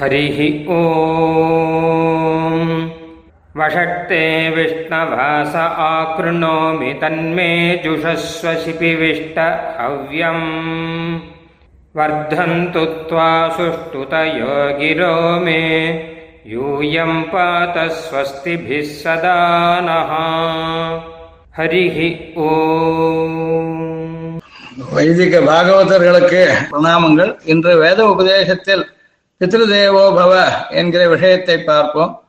हरिः ॐ वषट्ते विष्णवास आकृणोमि तन्मे जुषस्व शिपिविष्ट हव्यम् वर्धन्तु त्वा सुष्ठुतयो गिरो मे यूयं पात स्वस्तिभिः सदा नः हरिः ॐ வைதிக பாகவதர்களுக்கு பிரணாமங்கள் இன்று வேத உபதேசத்தில் பித்ருதேவோ பவ என்கிற விஷயத்தை பார்ப்போம்.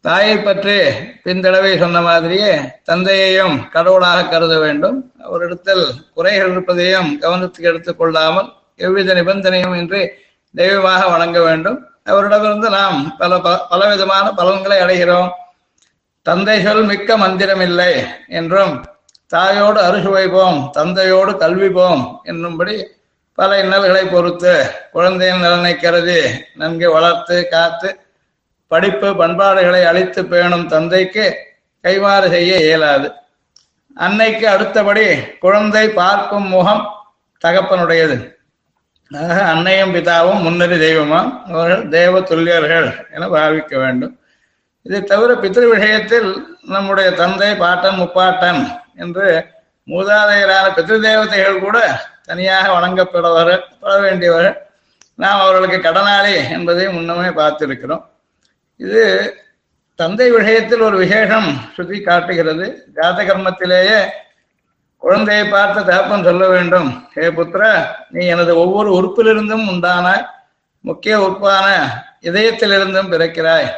தாயை பற்றி பின்தடவை சொன்ன மாதிரியே தந்தையையும் கடவுளாக கருத வேண்டும். அவரிடத்தில் குறைகள் இருப்பதையும் கவனத்துக்கு எடுத்துக்கொள்ளாமல் எவ்வித நிபந்தனையும் இன்றி தெய்வமாக வணங்க வேண்டும். அவரிடமிருந்து நாம் பல ப- பலவிதமான பலன்களை அடைகிறோம். தந்தை சொல் மிக்க மந்திரமில்லை என்றும் தாயோடு அறுசுவைப்போம் தந்தையோடு கல்விப்போம் என்னும்படி பல இன்னல்களை பொறுத்து குழந்தையின் நலனை கருதி நன்கு வளர்த்து காத்து படிப்பு பண்பாடுகளை அளித்து பேணும் தந்தைக்கு கைமாறு செய்ய இயலாது. அன்னைக்கு அடுத்தபடி குழந்தை பார்க்கும் முகம் தகப்பனுடையது. ஆக அன்னையும் பிதாவும் முன்னறி தெய்வமாம். அவர்கள் தேவ துல்லியர்கள் என பாவிக்க வேண்டும். இதை தவிர பித்ரு விஷயத்தில் நம்முடைய தந்தை பாட்டன் முப்பாட்டன் என்று மூதாதையரான பித்ரு தேவதைகள் கூட தனியாக வணங்கப்படுவர் பட வேண்டியவர் நாம் அவர்களுக்கு கடனாளி என்பதை முன்னமே பார்த்திருக்கிறோம். இது தந்தை விஷயத்தில் ஒரு விசேஷம் சுத்தி காட்டுகிறது. ஜாத கர்மத்திலேயே குழந்தையை பார்த்து தகப்பன் சொல்ல வேண்டும். ஹே புத்திர நீ எனது ஒவ்வொரு உறுப்பிலிருந்தும் உண்டான முக்கிய உறுப்பான இதயத்திலிருந்தும் பிறக்கிறாய்.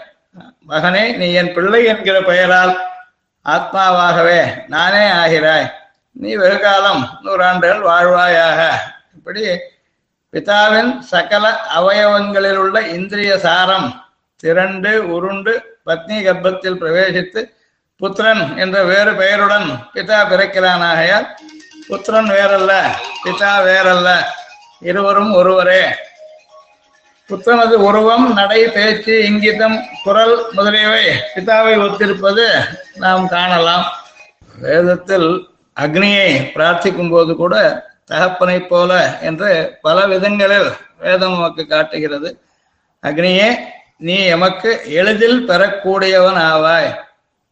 மகனே நீ என் பிள்ளை என்கிற பெயரால் ஆத்மாவாகவே நானே ஆகிறாய். நீ வெகுகாலம் நூறாண்டுகள் வாழ்வாயாக. இப்படி பிதாவின் சகல அவயவங்களில் உள்ள இந்திரிய சாரம் திரண்டு உருண்டு பத்னி கர்ப்பத்தில் பிரவேசித்து புத்திரன் என்ற வேறு பெயருடன் பிதா பிறக்கிறானாகையால் புத்திரன் வேறல்ல பிதா வேறல்ல. இருவரும் ஒருவரே. புத்தனது உருவம் நடை பேச்சு இங்கிதம் குரல் முதலியவை பிதாவை ஒத்திருப்பது நாம் காணலாம். வேதத்தில் அக்னியை பிரார்த்திக்கும் போது கூட தகப்பனைப் போல என்று பல விதங்களில் வேதம் நமக்கு காட்டுகிறது. அக்னியே நீ எமக்கு எளிதில் பெறக்கூடியவன் ஆவாய்.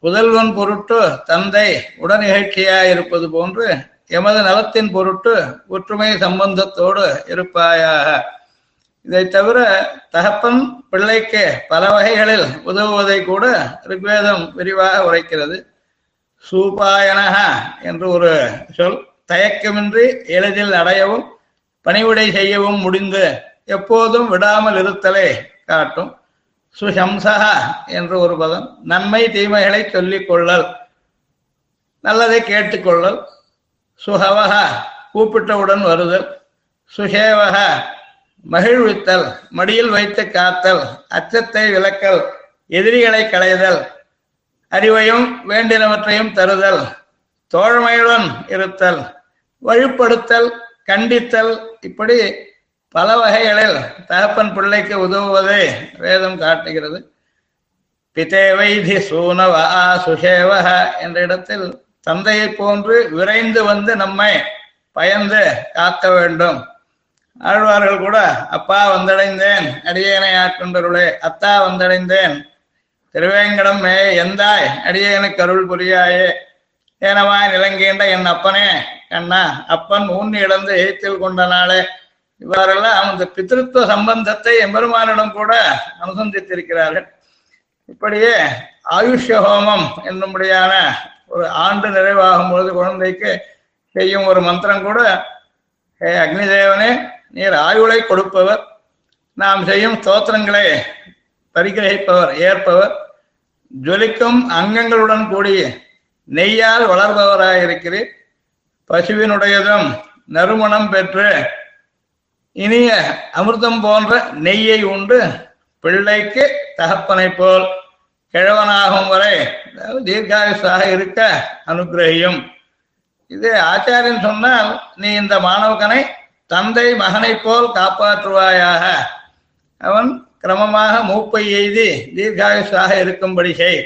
புதல்வன் பொருட்டு தந்தை உடனிகழ்ச்சியாயிருப்பது போன்று எமது நலத்தின் பொருட்டு ஒற்றுமை சம்பந்தத்தோடு இருப்பாயாக. இதை தவிர தகப்பன் பிள்ளைக்கு பல வகைகளில் உதவுவதை கூட ரிக்வேதம் விரிவாக உரைக்கிறது. சூபாயனக என்று ஒரு சொல் தயக்கமின்றி எளிதில் அடையவும் பணிவிடை செய்யவும் முடிந்து எப்போதும் விடாமல் இருத்தலை காட்டும். சுசம்சக என்று ஒரு பதம் நன்மை தீமைகளை சொல்லிக் கொள்ளல். நல்லதை கேட்டுக்கொள்ளல். சுகவக கூப்பிட்டவுடன் வருதல். சுஷேவக மகிழ்வித்தல். மடியில் வைத்து காத்தல். அச்சத்தை விலக்கல் எதிரிகளை களைதல். அறிவையும் வேண்டினவற்றையும் தருதல் தோழமையுடன் இருத்தல் வழிப்படுத்தல் கண்டித்தல். இப்படி பல வகைகளில் தகப்பன் பிள்ளைக்கு உதவுவதை வேதம் காட்டுகிறது. பிதேவைதி சூனவ சுஷேவக என்ற இடத்தில் தந்தையைப் போன்று விரைந்து வந்து நம்மை பயந்து காக்க வேண்டும். ஆழ்வார்கள் கூட அப்பா வந்தடைந்தேன் அடியேனை ஆட்கொண்டருளே அத்தா வந்தடைந்தேன் திருவேங்கடம் மே எந்தாய்? அடியேனுக்கு அருள் புரியாயே. ஏனமாய் நிலங்கீண்ட என் அப்பனே. கண்ணா அப்பன் ஊன்னி இழந்து எய்த்தில் கொண்ட நாளே. இவ்வாறெல்லாம் அந்த பித்திருத்துவ சம்பந்தத்தை எம்பெருமானிடம் கூட அனுசந்தித்திருக்கிறார்கள். இப்படியே ஆயுஷ்ய ஹோமம் என்னும்படியான ஒரு ஆண்டு நிறைவாகும் பொழுது குழந்தைக்கு செய்யும் ஒரு மந்திரம் கூட ஹே அக்னிதேவனே நீர் ஆயுளை கொடுப்பவர். நாம் செய்யும் ஸ்தோத்திரங்களை பரிகிரகிப்பவர் ஏற்பவர். ஜொலிக்கும் அங்கங்களுடன் கூடிய நெய்யால் வளர்பவராக இருக்கிறேன் பசுவினுடையதும் நறுமணம் பெற்று இனிய அமிர்தம் போன்ற நெய்யை உண்டு பிள்ளைக்கு தகப்பனை போல் கிழவனாகும் வரை தீர்காயுசாக இருக்க அனுகிரகியும். இது ஆச்சாரியன் சொன்னால் நீ இந்த மாணவகனை தந்தை மகனைப் போல் காப்பாற்றுவாயாக. அவன் கிரமமாக மூப்பை எய்தி தீர்காயுசாக இருக்கும்படி செய்.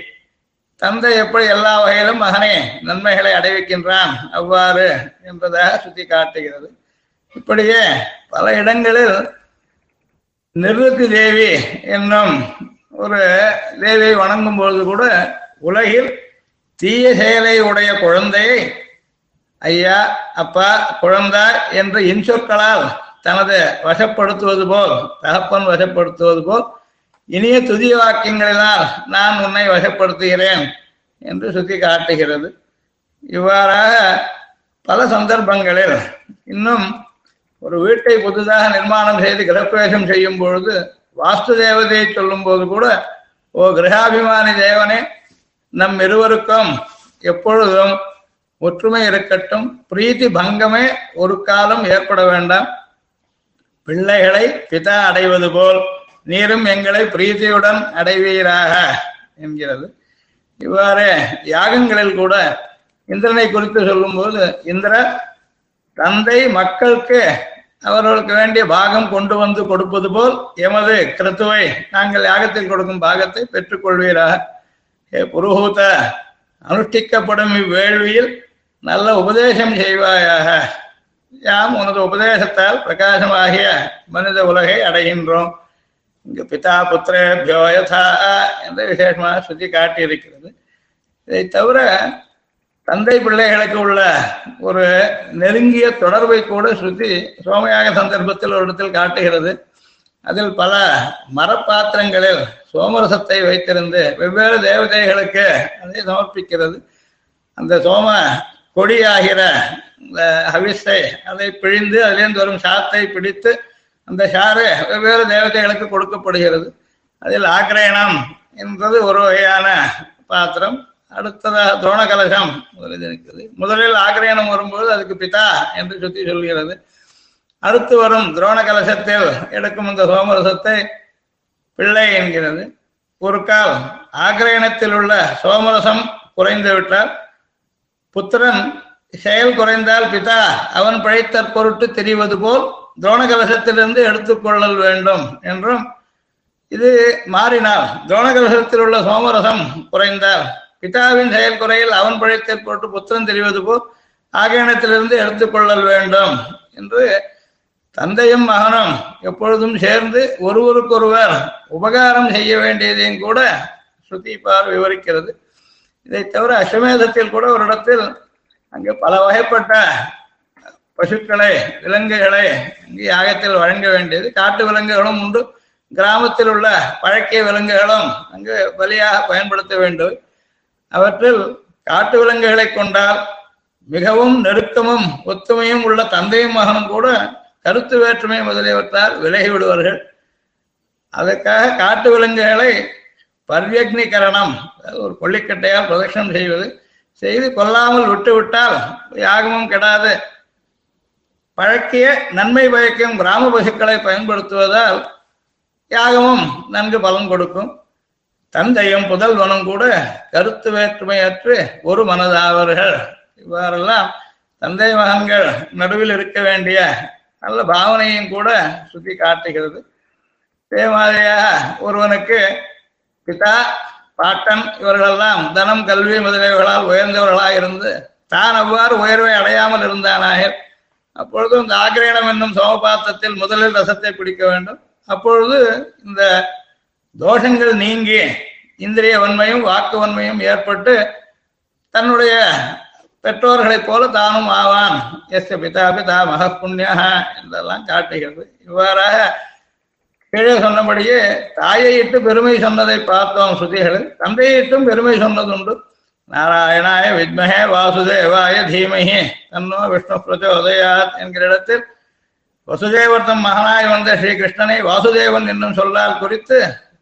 தந்தை எப்படி எல்லா வகையிலும் மகனே நன்மைகளை அடைவிக்கின்றான் அவ்வாறு என்பதாக சுட்டி காட்டுகிறது இப்படியே பல இடங்களில் நிருத்தி தேவி என்னும் ஒரு தேவியை வணங்கும் பொழுது கூட உலகில் தீய செயலை உடைய குழந்தையை ஐயா அப்பா குழந்தா என்ற இன்சொற்களால் தனது வசப்படுத்துவது போல் தகப்பன் வசப்படுத்துவது போல் இனிய துதிய வாக்கியங்களினால் நான் உன்னை வசப்படுத்துகிறேன் என்று சுத்தி காட்டுகிறது இவ்வாறாக பல சந்தர்ப்பங்களில் இன்னும் ஒரு வீட்டை புதிதாக நிர்மாணம் செய்து கிரகப்பிரவேசம் செய்யும் பொழுது வாஸ்து தேவதையை சொல்லும் போது கூட ஓ கிரகாபிமானி தேவனே நம் இருவருக்கும் எப்பொழுதும் ஒற்றுமை இருக்கட்டும். பிரீத்தி பங்கமே ஒரு காலம் ஏற்பட வேண்டாம். பிள்ளைகளை பிதா அடைவது போல் நீரும் எங்களை பிரீத்தியுடன் அடைவீராக என்கிறது. இவ்வாறு யாகங்களில் கூட இந்திரனை குறித்து சொல்லும்போது இந்திர தந்தை மக்களுக்கு அவர்களுக்கு வேண்டிய பாகம் கொண்டு வந்து கொடுப்பது போல் எமது கிறித்துவை நாங்கள் யாகத்தில் கொடுக்கும் பாகத்தை பெற்றுக்கொள்வீராக புருகூத்த அனுஷ்டிக்கப்படும் இவ்வேள்வியில் நல்ல உபதேசம் செய்வாயாக. யாம் உனது உபதேசத்தால் பிரகாசமாகிய மனித உலகை அடைகின்றோம். இங்கு பிதா புத்திரேபியோ யதா என்று விசேஷமாக சுற்றி காட்டியிருக்கிறது. இதை தவிர தந்தை பிள்ளைகளுக்கு உள்ள ஒரு நெருங்கிய தொடர்பை கூட ஸ்ருதி சோமயாக சந்தர்ப்பத்தில் ஒரு இடத்தில் காட்டுகிறது. அதில் பல மரப்பாத்திரங்களில் சோமரசத்தை வைத்திருந்து வெவ்வேறு தேவதைகளுக்கு அதை சமர்ப்பிக்கிறது. அந்த சோம கொடியாகிற இந்த ஹவிஸை அதை பிழிந்து அதிலிருந்து வரும் சாத்தை பிடித்து அந்த சாறு வெவ்வேறு தேவதைகளுக்கு கொடுக்கப்படுகிறது. அதில் ஆக்கிரயணம் என்பது ஒரு வகையான பாத்திரம். அடுத்ததாக துரோண கலசம் முதலில் இருக்கிறது. முதலில் ஆக்கிரயணம் வரும்போது அதுக்கு பிதா என்று சுத்தி சொல்கிறது. அடுத்து வரும் துரோண கலசத்தில் எடுக்கும் அந்த சோமரசத்தை பிள்ளை என்கிறது. ஒரு கால் ஆக்கிரயணத்தில் உள்ள சோமரசம் குறைந்து விட்டால் புத்திரன் செயல் குறைந்தால் பிதா அவன் பிழைத்தற் பொருட்டு தெரிவது போல் துரோண கலசத்திலிருந்து எடுத்துக்கொள்ளல் வேண்டும் என்றும் இது மாறினால் துரோண கலசத்தில் உள்ள சோமரசம் குறைந்தால் பிதாவின் செயல் குறையில் அவன் பழைத்த பொருட்டு புத்திரன் தெரிவது போல் ஆகியனத்திலிருந்து எடுத்துக்கொள்ளல் வேண்டும் என்று தந்தையும் மகனும் எப்பொழுதும் சேர்ந்து ஒருவருக்கொருவர் உபகாரம் செய்ய வேண்டியதையும் கூட ஸ்ருதிபார் விவரிக்கிறது. இதை தவிர அஸ்வமேதத்தில் கூட ஒரு இடத்தில் அங்கு பல வகைப்பட்ட பசுக்களை விலங்குகளை இங்கு யாகத்தில் வழங்க வேண்டியது. காட்டு விலங்குகளும் உண்டு. கிராமத்தில் உள்ள பழக்கிய விலங்குகளும் அங்கு பலியாக பயன்படுத்த வேண்டும். அவற்றில் காட்டு விலங்குகளை கொண்டால் மிகவும் நெருக்கமும் ஒத்துமையும் உள்ள தந்தையும் மகனும் கூட கருத்து வேற்றுமை முதலியவற்றால் விலகி விடுவார்கள். அதற்காக காட்டு விலங்குகளை பர்யக்னிகரணம் ஒரு கொள்ளிக்கட்டையால் பிரதட்சணம் செய்வது. செய்து கொல்லாமல் விட்டு விட்டால் யாகமும் கெடாது. பழக்கிய நன்மை பயக்கும் கிராம பசுக்களை பயன்படுத்துவதால் யாகமும் நன்கு பலன் கொடுக்கும். தந்தையும் புதல்வனும் கூட கருத்து வேற்றுமையற்று ஒரு மனதாவர்கள். இவ்வாறெல்லாம் தந்தை மகன்கள் நடுவில் இருக்க வேண்டிய நல்ல பாவனையும் கூட சுற்றி காட்டுகிறது அதே மாதிரியாக ஒருவனுக்கு பிதா பாட்டன் இவர்களெல்லாம் தனம் கல்வி முதலியவர்களால் உயர்ந்தவர்களாக இருந்து தான் அவ்வாறு உயர்வை அடையாமல் இருந்தானாக. அப்பொழுது இந்த ஆக்கிரயணம் என்னும் சோமபாத்தத்தில் முதலில் ரசத்தை பிடிக்க வேண்டும். அப்பொழுது இந்த தோஷங்கள் நீங்கி இந்திரிய வன்மையும் வாக்கு வன்மையும் ஏற்பட்டு தன்னுடைய பெற்றோர்களைப் போல தானும் ஆவான். எஸ் பிதா பிதா மக புண்ணியா என்றெல்லாம் காட்டுகிறது. இவ்வாறாக கீழே சொன்னபடியே தாயை இட்டு பெருமை சொன்னதை பார்த்தோம் ஸ்ருதிகள் தந்தையை இட்டும் பெருமை சொன்னதுண்டு. நாராயணாய வித்மஹே வாசுதேவாய தீமஹி தன்னோ விஷ்ணு பிரச்சோதயாத் என்கிற இடத்தில் வசுதேவர்த்தம் மகனாய் வந்த ஸ்ரீகிருஷ்ணனை வாசுதேவன் என்னும் சொல்லால் குறித்து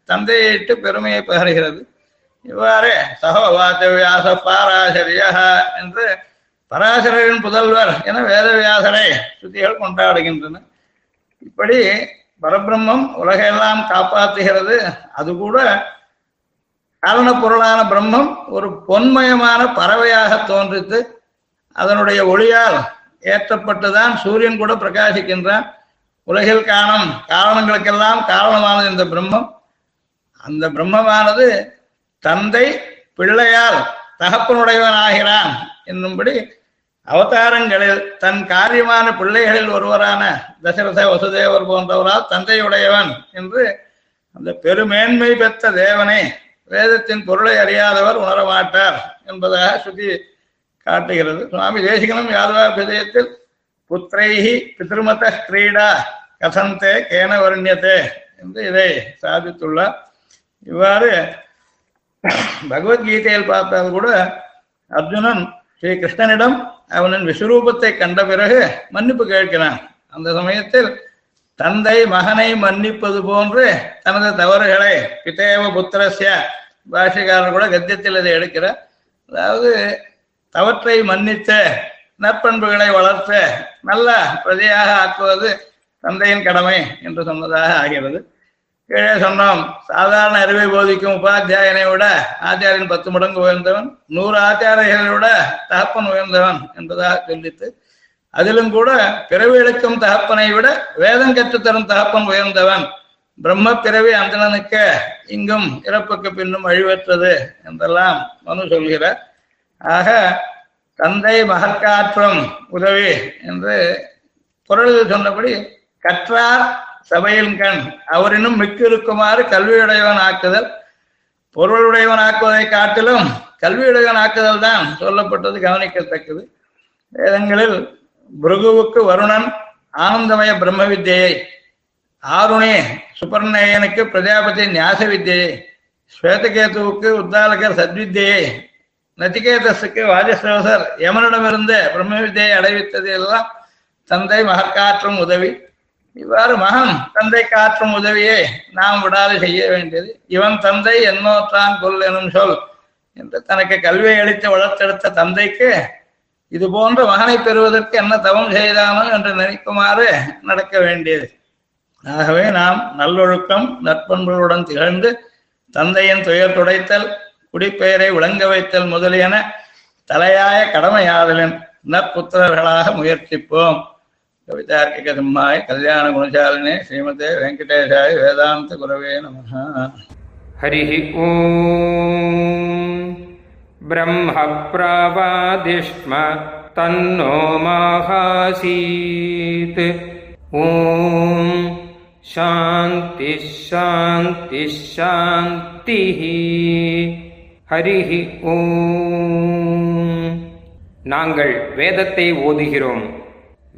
தந்தையை இட்டு பெருமையை பகருகிறது. இவ்வாறு சகோவாத்த வியாச பாராசரிய என்று பராசரின் புதல்வர் என வேதவியாசரை சுத்திகள் கொண்டாடுகின்றன. இப்படி பரபிரம்மம் உலகையெல்லாம் காப்பாற்றுகிறது அது கூட காரண பொருளான பிரம்மம் ஒரு பொன்மயமான பறவையாக தோன்றித்து அதனுடைய ஒளியால் ஏற்றப்பட்டுதான் சூரியன் கூட பிரகாசிக்கின்றான். உலகில் காணும் காரணங்களுக்கெல்லாம் காரணமானது இந்த பிரம்மம். அந்த பிரம்மமானது தந்தை பிள்ளையால் தகப்பனுடையவன் ஆகிறான் என்னும்படி அவதாரங்களில் தன் காரியமான பிள்ளைகளில் ஒருவரான தசரத வசுதேவர் போன்றவரால் தந்தையுடையவன் என்று அந்த பெருமேன்மை பெற்ற தேவனை வேதத்தின் பொருளை அறியாதவர் உணரமாட்டார் என்பதாக சுத்தி காட்டுகிறது. சுவாமி தேசிகனும் யாதவா விதயத்தில் புத்திரைஹி பிதிருமத கிரீடா கசந்தே கேன வர்ணியத்தே என்று இதை சாதித்துள்ளார். இவ்வாறு பகவத்கீதையில் பார்த்தால் கூட அர்ஜுனன் ஸ்ரீ கிருஷ்ணனிடம் அவனின் விஸ்வரூபத்தை கண்ட பிறகு மன்னிப்பு கேட்கிறான். அந்த சமயத்தில் தந்தை மகனை மன்னிப்பது போன்று தனது தவறுகளை பிதேவ புத்திரசிய பாஷிகாரன் கூட கத்தியத்தில் இதை எடுக்கிறார். அதாவது தவற்றை மன்னித்த நற்பண்புகளை வளர்த்த நல்ல பிரஜையாக ஆக்குவது தந்தையின் கடமை என்று சொன்னதாக ஆகிறது. கீழே சொன்னோம். சாதாரண அறிவை போதிக்கும் உபாத்தியாயனை விட ஆச்சாரியன் பத்து மடங்கு உயர்ந்தவன் நூறு ஆச்சாரியர்களை விட தகப்பன் உயர்ந்தவன் என்பதாக சொல்லித்து அதிலும் கூட பிறவி எடுக்கும் தகப்பனை விட வேதம் கற்றுத்தரும் தகப்பன் உயர்ந்தவன். பிரம்ம பிறவி அந்தனனுக்க இங்கும் இறப்புக்கு பின்னும் அழிவற்றது என்றெல்லாம் மனு சொல்கிறார். ஆக தந்தை மகற்காற்றும் உதவி என்று குரலில் சொன்னபடி கற்றார் சபையின் கண் அவரினும் மிக்கிருக்குமாறு கல்வியுடையவன் ஆக்குதல். பொருளுடையவன் ஆக்குவதை காட்டிலும் கல்வியுடையவன் ஆக்குதல் தான் சொல்லப்பட்டது கவனிக்கத்தக்கது. வேதங்களில் புருகுவுக்கு வருணன் ஆனந்தமய பிரம்ம வித்தியை ஆருணி சுப்பர்ணயனுக்கு பிரஜாபதி நியாச வித்தியை ஸ்வேதகேதுவுக்கு உத்தாலகர் சத்வித்தியை நச்சிகேதஸுக்கு வாஜஸ்ரவசர் யமனிடமிருந்து பிரம்ம வித்தியை அடைவித்தது எல்லாம் தந்தை மகற்காற்றும் உதவி. இவ்வாறு மகன் தந்தை காற்றும் உதவியே நாம் விடாது செய்ய வேண்டியது. இவன் தந்தை என்னோற்றான் கொல் எனும் சொல் என்று தனக்கு கல்வியை அளித்து வளர்த்தெடுத்த தந்தைக்கு இது போன்ற மகனை பெறுவதற்கு என்ன தவம் செய்தானோ என்று நினைக்குமாறு நடக்க வேண்டியது. ஆகவே நாம் நல்லொழுக்கம் நற்பண்புகளுடன் திகழ்ந்து தந்தையின் துயர் துடைத்தல் குடிப்பெயரை விளங்க வைத்தல் முதலியன தலையாய கடமையாதலின் நற்புத்திரர்களாக முயற்சிப்போம். கவிதார்க்கிகசிம்மாய் கல்யாண குணசாலினே ஸ்ரீமதே வெங்கடேஷாய் வேதாந்த குரவே நம ஹரி ஓம். பிரம்ம பிரவாதிஷ்ம தன்னோ மாகாசீத். ஓம். சாந்தி சாந்தி சாந்தி ஹரி ஓம். நாங்கள் வேதத்தை ஓதுகிறோம்.